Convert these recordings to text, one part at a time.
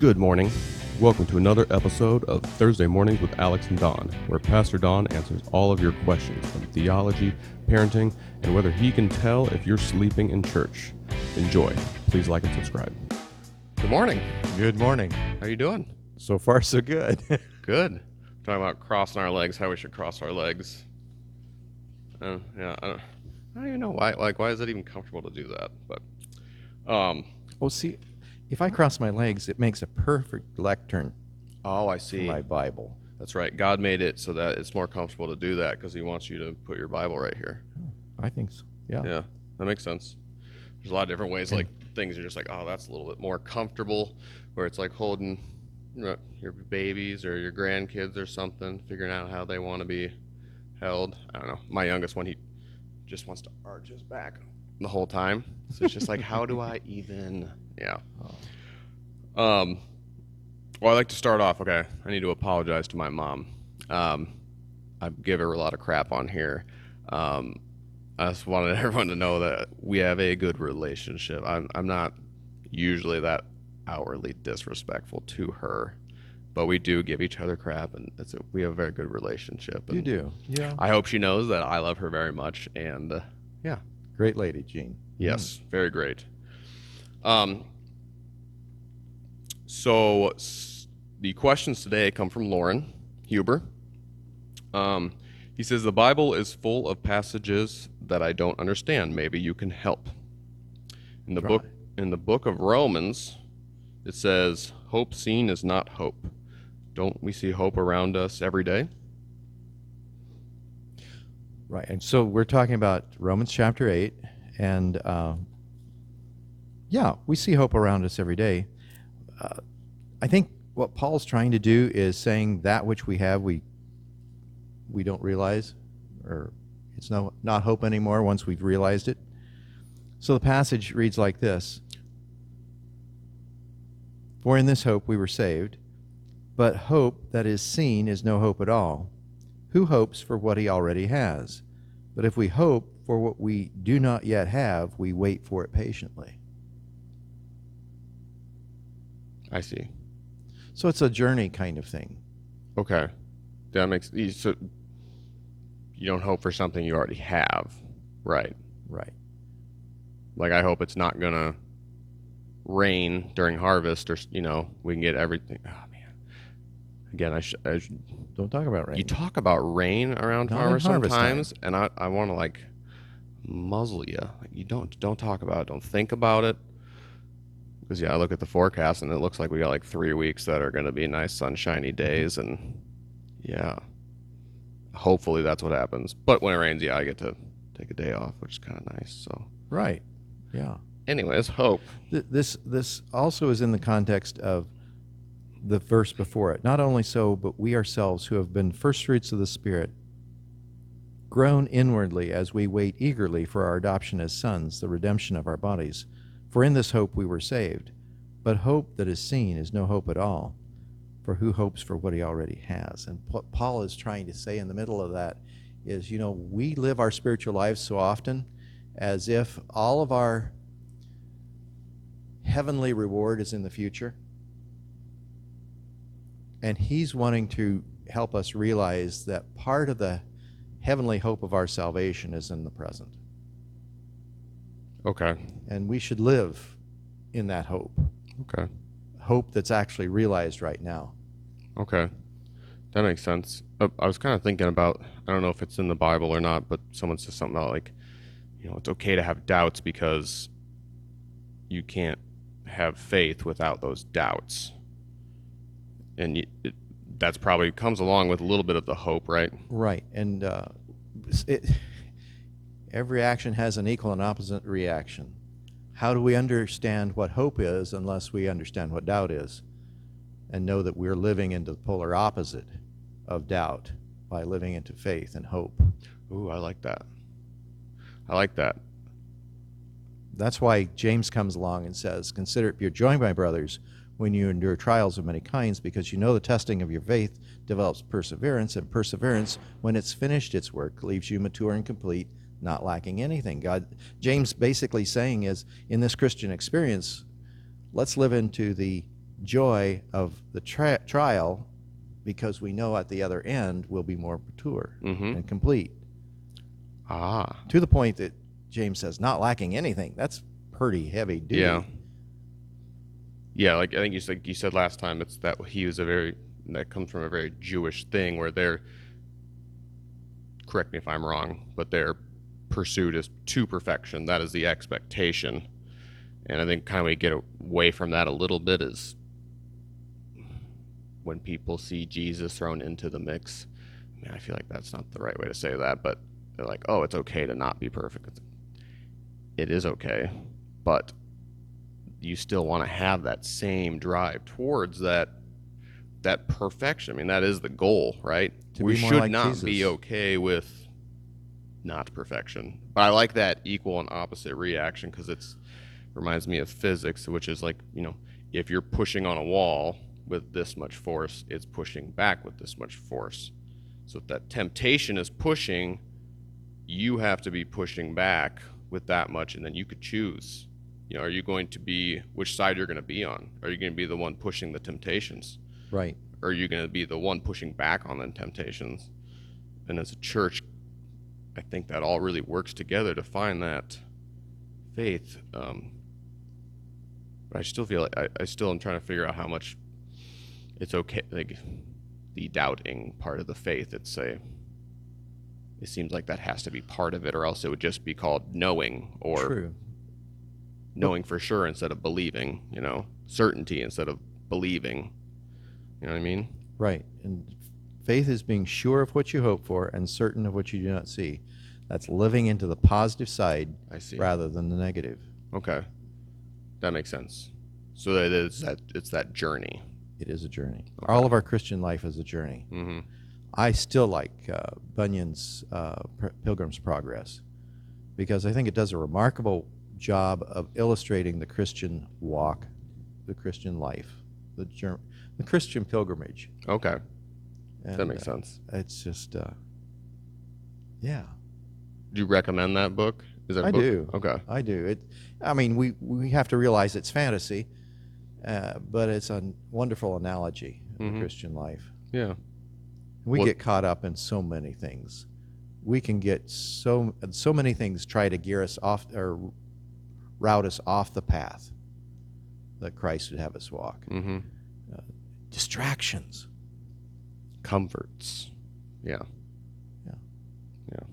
Good morning. Welcome to another episode of Thursday Mornings with Alex and Don, where Pastor Don answers all of your questions on theology, parenting, and whether he can tell if you're sleeping in church. Enjoy. Please like and subscribe. Good morning. Good morning. How you doing? So far, so good. Good. Talking about crossing our legs, how we should cross our legs. Uh, yeah, I don't, I don't even know why. Like, why is it even comfortable to do that? But, um, oh, see, if I cross my legs, it makes a perfect lectern oh, I for see. my Bible. That's right. God made it so that it's more comfortable to do that because He wants you to put your Bible right here. Oh, I think so. Yeah. Yeah, that makes sense. There's a lot of different ways, like things you're just like, oh, that's a little bit more comfortable, where it's like holding you know, your babies or your grandkids or something, figuring out how they want to be held. I don't know. My youngest one, he just wants to arch his back the whole time. So it's just like, how do I even? Yeah. Um. Well, I'd like to start off. Okay, I need to apologize to my mom. Um, I give her a lot of crap on here. Um, I just wanted everyone to know that we have a good relationship. I'm, I'm not usually that outwardly disrespectful to her, but we do give each other crap, and it's a, we have a very good relationship. You do. Yeah. I hope she knows that I love her very much, and uh, yeah, Great lady, Jean. Yes, very great. Um, so s- the questions today come from Lauren Huber. Um, he says the Bible is full of passages that I don't understand. Maybe you can help. In the Try. book in the book of Romans, it says, "Hope seen is not hope." Don't we see hope around us every day? Right. And so we're talking about Romans chapter 8. And uh, yeah, we see hope around us every day. Uh, I think what Paul's trying to do is saying that which we have, we we don't realize, or it's no, not hope anymore once we've realized it. So the passage reads like this For in this hope we were saved, but hope that is seen is no hope at all. Who hopes for what he already has? But if we hope for what we do not yet have, we wait for it patiently. I see. So it's a journey kind of thing. Okay, that makes you- so. You don't hope for something you already have, right? Right. Like I hope it's not gonna rain during harvest, or you know, we can get everything. Oh! Again, I, sh- I sh- Don't talk about rain. you talk about rain around Not farmers harvest sometimes, and I, I want to like muzzle you. Like, you don't don't talk about it. Don't think about it. Because yeah, I look at the forecast and it looks like we got like three weeks that are going to be nice sunshiny mm-hmm. days, and yeah, hopefully that's what happens. But when it rains, yeah, I get to take a day off, which is kind of nice. So, right. Yeah. anyways, hope. Th- This this also is in the context of the verse before it. Not only so, but we ourselves who have been first fruits of the Spirit, groan inwardly as we wait eagerly for our adoption as sons, the redemption of our bodies. For in this hope we were saved. But hope that is seen is no hope at all. For who hopes for what he already has? And what Paul is trying to say in the middle of that is, you know, we live our spiritual lives so often as if all of our heavenly reward is in the future. And he's wanting to help us realize that part of the heavenly hope of our salvation is in the present. Okay. And we should live in that hope, Okay. hope that's actually realized right now. Okay. That makes sense. Uh, I was kind of thinking about, I don't know if it's in the Bible or not, but someone says something about like, you know, it's okay to have doubts because you can't have faith without those doubts. And you, it, that's probably comes along with a little bit of the hope, right? Right. And uh, it, every action has an equal and opposite reaction. How do we understand what hope is unless we understand what doubt is and know that we're living into the polar opposite of doubt by living into faith and hope? Ooh, I like that. I like that. That's why James comes along and says, Consider it pure joy, my brothers, when you endure trials of many kinds, because you know the testing of your faith develops perseverance, and perseverance, when it's finished its work, leaves you mature and complete, not lacking anything. God, James basically saying is, in this Christian experience, let's live into the joy of the tri- trial because we know at the other end we'll be more mature Mm-hmm. and complete. Ah. To the point that James says, not lacking anything. That's pretty heavy duty. Yeah. Yeah, like I think you said you said last time, it's that he was a very that comes from a very Jewish thing where they're correct me if I'm wrong, but their pursuit is to perfection. That is the expectation. And I think kind of we get away from that a little bit is when people see Jesus thrown into the mix. I, mean, I feel like that's not the right way to say that, but they're like, oh, it's okay to not be perfect. It is okay, but you still want to have that same drive towards that that perfection. I mean, that is the goal, right? To we should like not be okay with not perfection. But I like that equal and opposite reaction because it's reminds me of physics, which is like you know, if you're pushing on a wall with this much force, it's pushing back with this much force. So if that temptation is pushing, you have to be pushing back with that much, and then you could choose. You know, are you going to be which side you're going to be on? Are you going to be the one pushing the temptations? Right. or are you going to be the one pushing back on the temptations? And as a church, I think that all really works together to find that faith. Um, but I still feel like I, I still am trying to figure out how much it's okay, like the doubting part of the faith. It's a, it seems like that has to be part of it, or else it would just be called knowing or True. Knowing for sure instead of believing, you know, certainty instead of believing. You know what I mean? Right. And faith is being sure of what you hope for and certain of what you do not see. That's living into the positive side I see. rather than the negative. Okay. That makes sense. So that is that it's that journey. It is a journey. Okay. All of our Christian life is a journey. Mm-hmm. I still like uh, Bunyan's uh, Pilgrim's Progress because I think it does a remarkable job of illustrating the Christian walk, the Christian life, the jour- the Christian pilgrimage. Okay. And, that makes uh, sense. It's just, uh, yeah, Do you recommend that book? Is that I book? do. Okay. I do. It. I mean, we we have to realize it's fantasy, uh, but it's a wonderful analogy of Mhm. the Christian life. Yeah. We get caught up in so many things. We can get so so many things try to gear us off or route us off the path that Christ would have us walk. Mm-hmm. Distractions. Comforts. Yeah. Yeah. Yeah.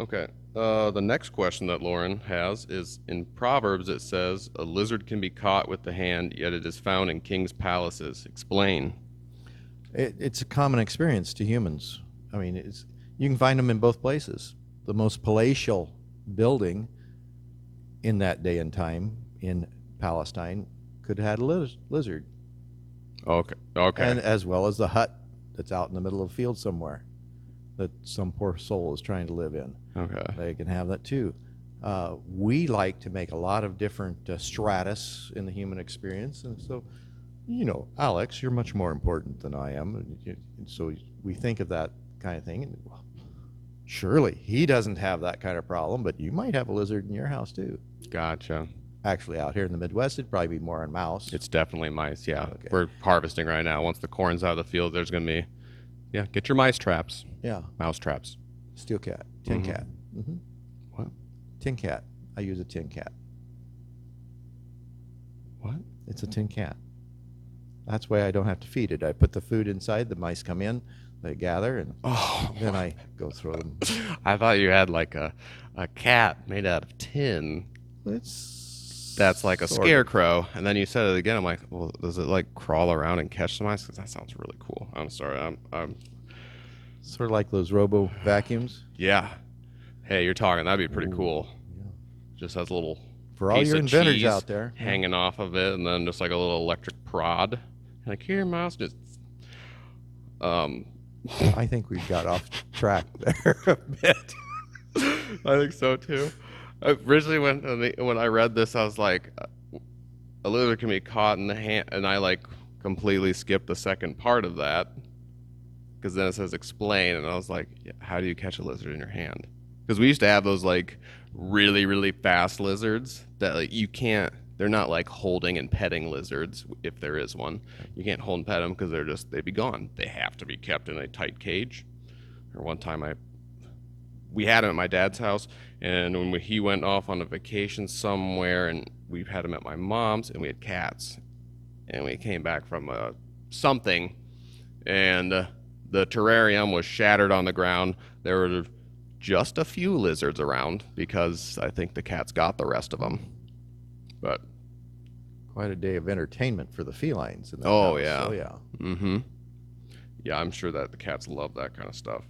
Okay. Uh, the next question that Lauren has is in Proverbs it says, A lizard can be caught with the hand, yet it is found in king's palaces. Explain. It, it's a common experience to humans. I mean, it's you can find them in both places. The most palatial building in that day and time in Palestine could have had a liz- lizard, Okay. Okay. and as well as the hut that's out in the middle of a field somewhere that some poor soul is trying to live in. okay. They can have that too. Uh, we like to make a lot of different uh, stratus in the human experience, and so, you know, Alex, you're much more important than I am, and you- and so we think of that kind of thing. And well, surely he doesn't have that kind of problem, but you might have a lizard in your house too. Gotcha. Actually, out here in the Midwest, it'd probably be more on mouse. It's definitely mice. Yeah, Okay. we're harvesting right now. Once the corn's out of the field, there's gonna be, yeah, get your mice traps, yeah, mouse traps. steel cat, tin Mhm. cat. hmm What? Tin cat. I use a tin cat. What? It's a tin cat. That's why I don't have to feed it. I put the food inside. The mice come in, they gather, and Oh, then I go throw them. I thought you had like a, a cat made out of tin. It's That's like a sort scarecrow, and then you said it again. I'm like, well, does it like crawl around and catch some mice? 'Cause that sounds really cool. I'm sorry. I'm, I'm, Sort of like those robo vacuums. yeah. Hey, you're talking. That'd be pretty Ooh, cool. yeah. Just has a little For all piece your of inventors out there, yeah. hanging off of it, and then just like a little electric prod. Like here, mouse, just. Um, I think we've got off track there a bit. I think so too. Originally, when when I read this, I was like, uh, a lizard can be caught in the hand, and I like completely skipped the second part of that because then it says explain, and I was like, how do you catch a lizard in your hand? Because we used to have those like really really fast lizards that like you can't they're not like holding and petting lizards if there is one. You can't hold and pet them because they're just they'd be gone. They have to be kept in a tight cage. Or one time I we had them at my dad's house, and when we, he went off on a vacation somewhere, and we had him at my mom's, and we had cats, and we came back from uh, something, and uh, the terrarium was shattered on the ground. There were just a few lizards around because I think the cats got the rest of them. But Quite a day of entertainment for the felines. In that Oh, house. yeah. Oh yeah. Mm-hmm. Yeah, I'm sure that the cats love that kind of stuff.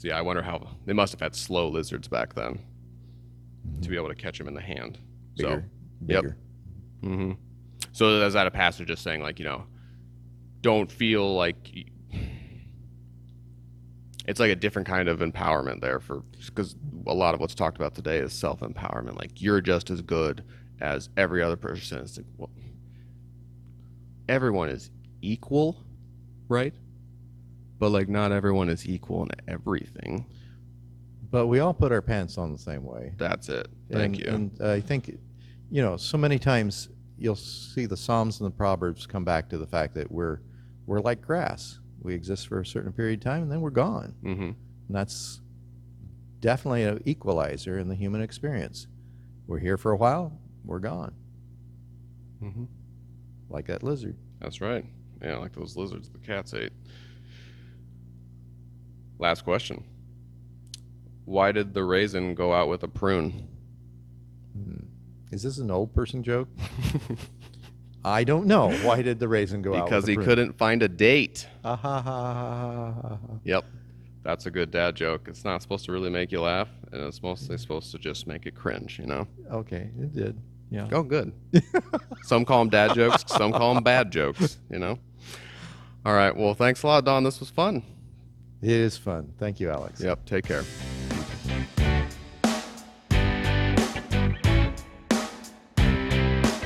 So yeah, I wonder how they must have had slow lizards back then to be able to catch them in the hand. Bigger. So, yep. bigger. hmm So is that a passage just saying like you know, don't feel like it's like a different kind of empowerment there for because a lot of what's talked about today is self empowerment. Like you're just as good as every other person. It's like well, everyone is equal, right? But like not everyone is equal in everything. But we all put our pants on the same way. That's it. Thank and, you. And I think, you know, so many times you'll see the Psalms and the Proverbs come back to the fact that we're we're like grass. We exist for a certain period of time and then we're gone. mm-hmm. And that's definitely an equalizer in the human experience. We're here for a while, we're gone, Mm-hmm. like that lizard. That's right. Yeah, like those lizards the cats ate. Last question. Why did the raisin go out with a prune? Hmm. Is this an old person joke? I don't know. Why did the raisin go out? because he prune? couldn't find a date. Ah, ha, ha, ha, ha, ha. Yep. That's a good dad joke. It's not supposed to really make you laugh, and it's mostly supposed to just make it cringe, you know? Okay, it did. Yeah. Oh, good. some call them dad jokes, some call them bad jokes, you know? All right. Well, thanks a lot, Don. This was fun. It is fun. Thank you, Alex. Yep. Take care.